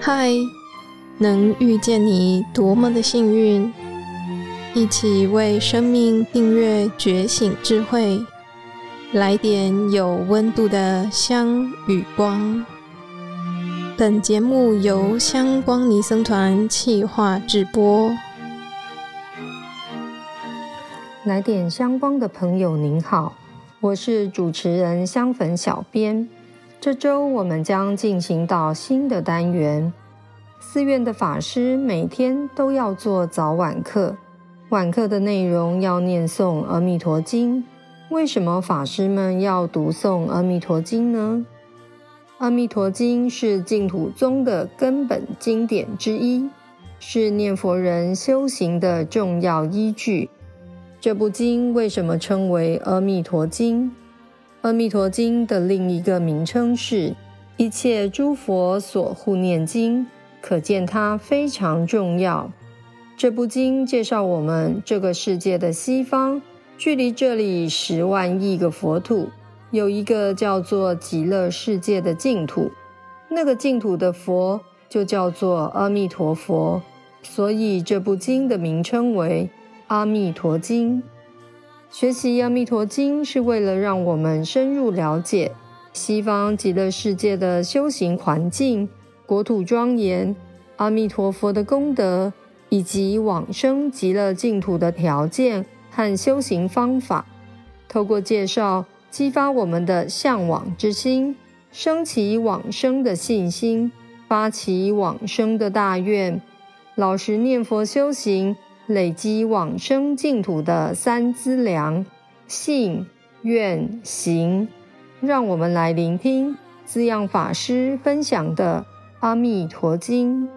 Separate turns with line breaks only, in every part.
嗨，能遇见你多么的幸运！一起为生命订阅觉醒智慧，来点有温度的香与光。本节目由香光尼僧团企划制播。
来点香光的朋友，您好，我是主持人香粉小编。这周我们将进行到新的单元。寺院的法师每天都要做早晚课，晚课的内容要念诵《阿弥陀经》。为什么法师们要读诵《阿弥陀经》呢？《阿弥陀经》是净土宗的根本经典之一，是念佛人修行的重要依据。这部经为什么称为《阿弥陀经》？《阿弥陀经》的另一个名称是一切诸佛所护念经，可见它非常重要。这部经介绍我们这个世界的西方，距离这里十万亿个佛土，有一个叫做极乐世界的净土，那个净土的佛就叫做阿弥陀佛，所以这部经的名称为《阿弥陀经》。学习《阿弥陀经》是为了让我们深入了解西方极乐世界的修行环境、国土庄严、阿弥陀佛的功德，以及往生极乐净土的条件和修行方法。透过介绍，激发我们的向往之心，升起往生的信心，发起往生的大愿，老实念佛修行。累积往生净土的三资粮：信、愿、行。让我们来聆听滋养法师分享的《阿弥陀经》。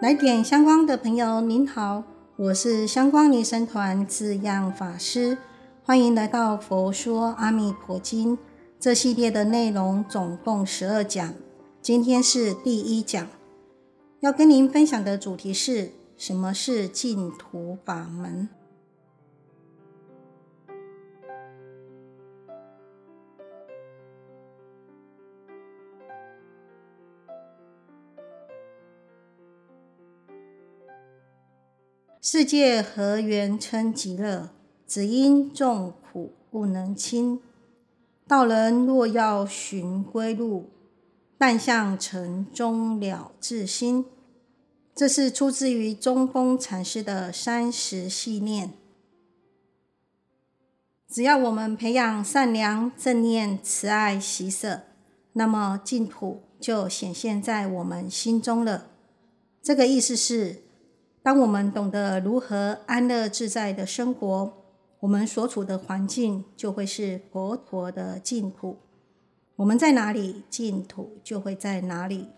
来点香光的朋友，您好，我是香光尼僧团滋养法师，欢迎来到《佛说阿弥陀经》这系列的内容，总共十二讲，今天是第一讲。要跟您分享的主题是什么是净土法门？世界何缘称极乐？只因众苦不能亲。道人若要寻归路。但向城中了自心，这是出自于中峰禅师的三十系念。只要我们培养善良、正念、慈爱、喜舍，那么净土就显现在我们心中了。这个意思是，当我们懂得如何安乐自在的生活，我们所处的环境就会是佛陀的净土。我们在哪里，净土就会在哪里。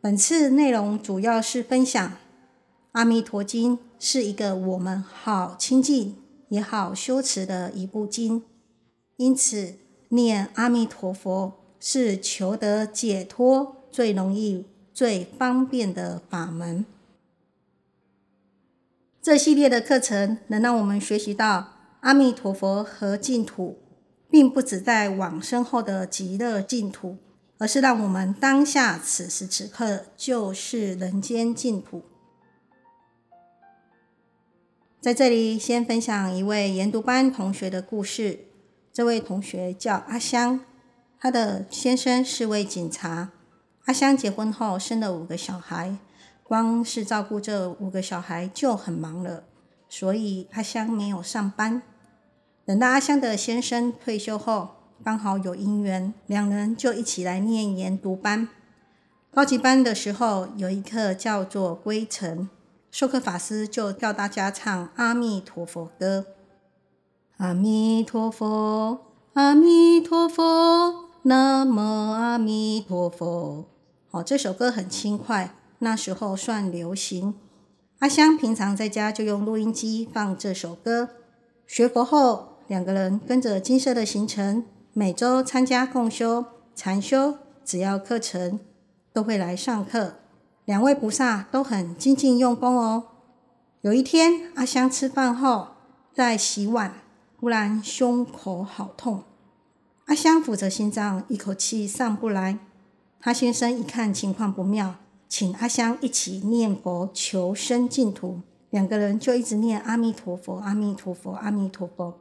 本次内容主要是分享《阿弥陀经》，是一个我们好亲近也好修持的一部经，因此念阿弥陀佛是求得解脱最容易、最方便的法门。这系列的课程能让我们学习到阿弥陀佛和净土，并不只在往生后的极乐净土，而是让我们当下此时此刻就是人间净土。在这里，先分享一位研读班同学的故事。这位同学叫阿香，她的先生是位警察。阿香结婚后生了五个小孩。光是照顾这五个小孩就很忙了，所以阿香没有上班。等到阿香的先生退休后，刚好有姻缘，两人就一起来念研读班。高级班的时候，有一课叫做《归程》，授课法师就教大家唱《阿弥陀佛》歌。阿弥陀佛，阿弥陀佛，南无阿弥陀佛。好，这首歌很轻快。那时候算流行，阿香平常在家就用录音机放这首歌。学佛后，两个人跟着金色的行程，每周参加共修、禅修，只要课程都会来上课。两位菩萨都很精进用功哦。有一天，阿香吃饭后，在洗碗，忽然胸口好痛。阿香扶着心脏，一口气上不来。他先生一看情况不妙，请阿香一起念佛求生净土。两个人就一直念阿弥陀佛，阿弥陀佛，阿弥陀佛。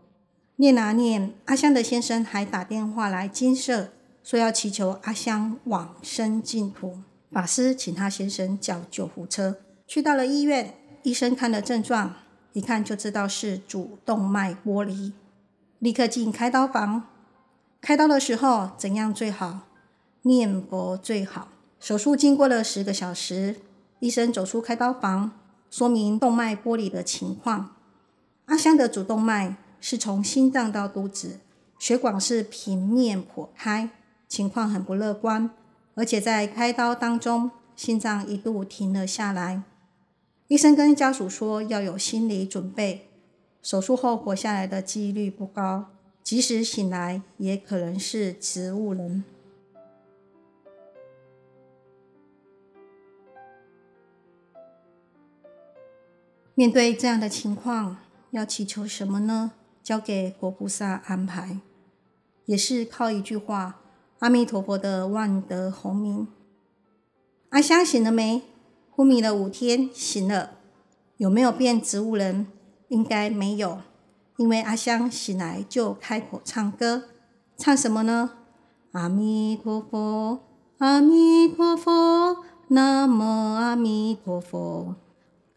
念啊念，阿香的先生还打电话来金舍，说要祈求阿香往生净土。法师请他先生叫救护车。去到了医院，医生看了症状，一看就知道是主动脉剥离，立刻进开刀房。开刀的时候怎样最好？念佛最好。手术经过了十个小时，医生走出开刀房，说明动脉剥离的情况。阿香的主动脉是从心脏到肚子，血管是平面破开，情况很不乐观，而且在开刀当中，心脏一度停了下来。医生跟家属说要有心理准备，手术后活下来的几率不高，即使醒来也可能是植物人。面对这样的情况，要祈求什么呢？交给佛菩萨安排，也是靠一句话：阿弥陀佛的万德洪名。阿香醒了没？昏迷了五天，醒了，有没有变植物人？应该没有，因为阿香醒来就开口唱歌，唱什么呢？阿弥陀佛，阿弥陀佛，南无阿弥陀佛。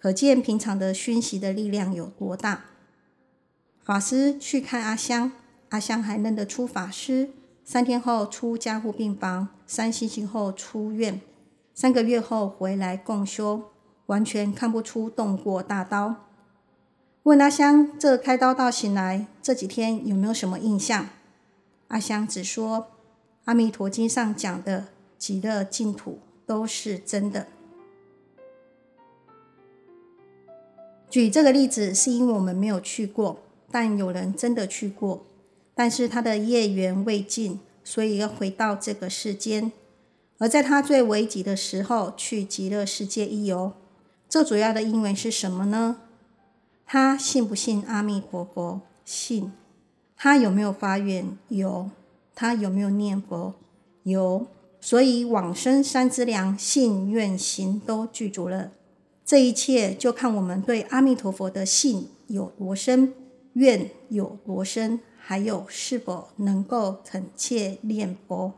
可见平常的熏习的力量有多大。法师去看阿香，阿香还认得出法师。三天后出加护病房，三星期后出院。三个月后回来共修，完全看不出动过大刀。问阿香：“这开刀到醒来这几天有没有什么印象？”阿香只说：“《阿弥陀经》上讲的极乐净土都是真的。”举这个例子是因为我们没有去过，但有人真的去过，但是他的业缘未尽，所以要回到这个世间。而在他最危急的时候去极乐世界一游，这主要的因为是什么呢？他信不信阿弥陀佛？信。他有没有发愿？有。他有没有念佛？有。所以往生三资粮，信愿行都具足了。这一切就看我们对阿弥陀佛的信有多深，愿有多深，还有是否能够恳切念佛。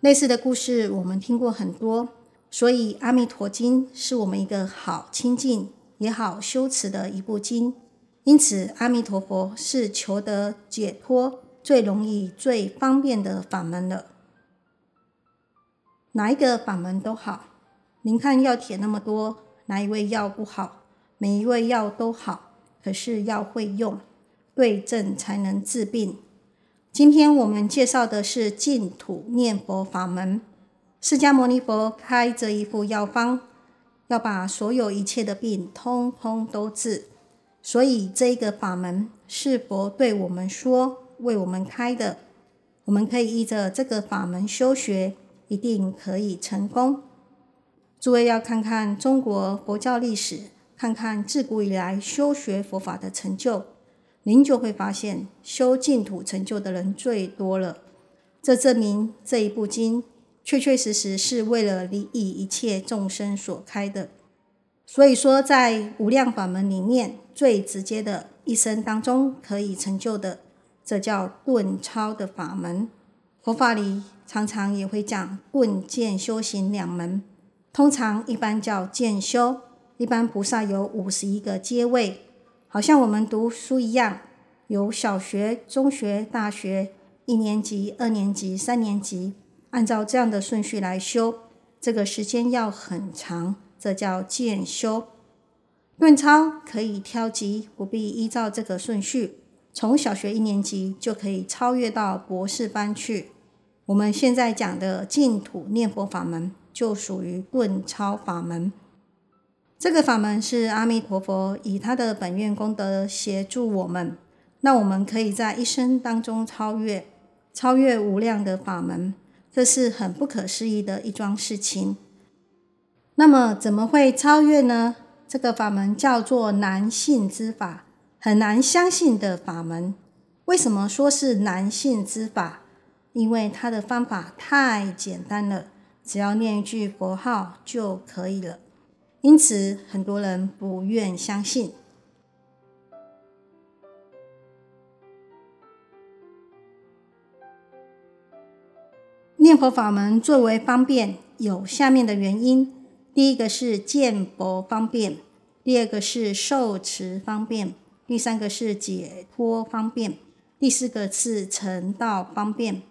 类似的故事我们听过很多，所以《阿弥陀经》是我们一个好亲近也好修持的一部经。因此，阿弥陀佛是求得解脱最容易、最方便的法门了。哪一个法门都好，您看药帖那么多，哪一味药不好？每一味药都好，可是要会用，对症才能治病。今天我们介绍的是净土念佛法门。释迦牟尼佛开这一副药方，要把所有一切的病通通都治。所以这一个法门是佛对我们说，为我们开的。我们可以依着这个法门修学，一定可以成功。诸位要看看中国佛教历史，看看自古以来修学佛法的成就。您就会发现，修净土成就的人最多了。这证明这一部经确确实实是为了利益一切众生所开的。所以说，在无量法门里面，最直接的一生当中可以成就的，这叫顿超的法门。佛法里常常也会讲棍剑修行两门，通常一般叫剑修。一般菩萨有五十一个阶位。好像我们读书一样，有小学、中学、大学，一年级、二年级、三年级，按照这样的顺序来修，这个时间要很长，这叫渐修。顿超可以挑级，不必依照这个顺序，从小学一年级就可以超越到博士班去。我们现在讲的净土念佛法门，就属于顿超法门。这个法门是阿弥陀佛以他的本愿功德协助我们，那我们可以在一生当中超越，超越无量的法门，这是很不可思议的一桩事情。那么怎么会超越呢？这个法门叫做难信之法，很难相信的法门。为什么说是难信之法？因为它的方法太简单了，只要念一句佛号就可以了。因此，很多人不愿相信。念佛法门最为方便，有下面的原因：第一个是见佛方便，第二个是受持方便，第三个是解脱方便，第四个是成道方便。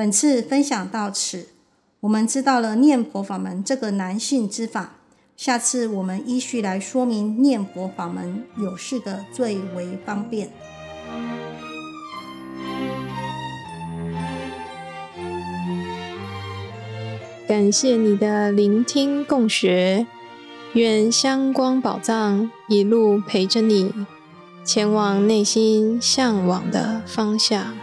本次分享到此，我们知道了念佛法门这个难信之法。下次我们依序来说明念佛法门有四个最为方便。
感谢你的聆听共学，愿香光宝藏一路陪着你，前往内心向往的方向。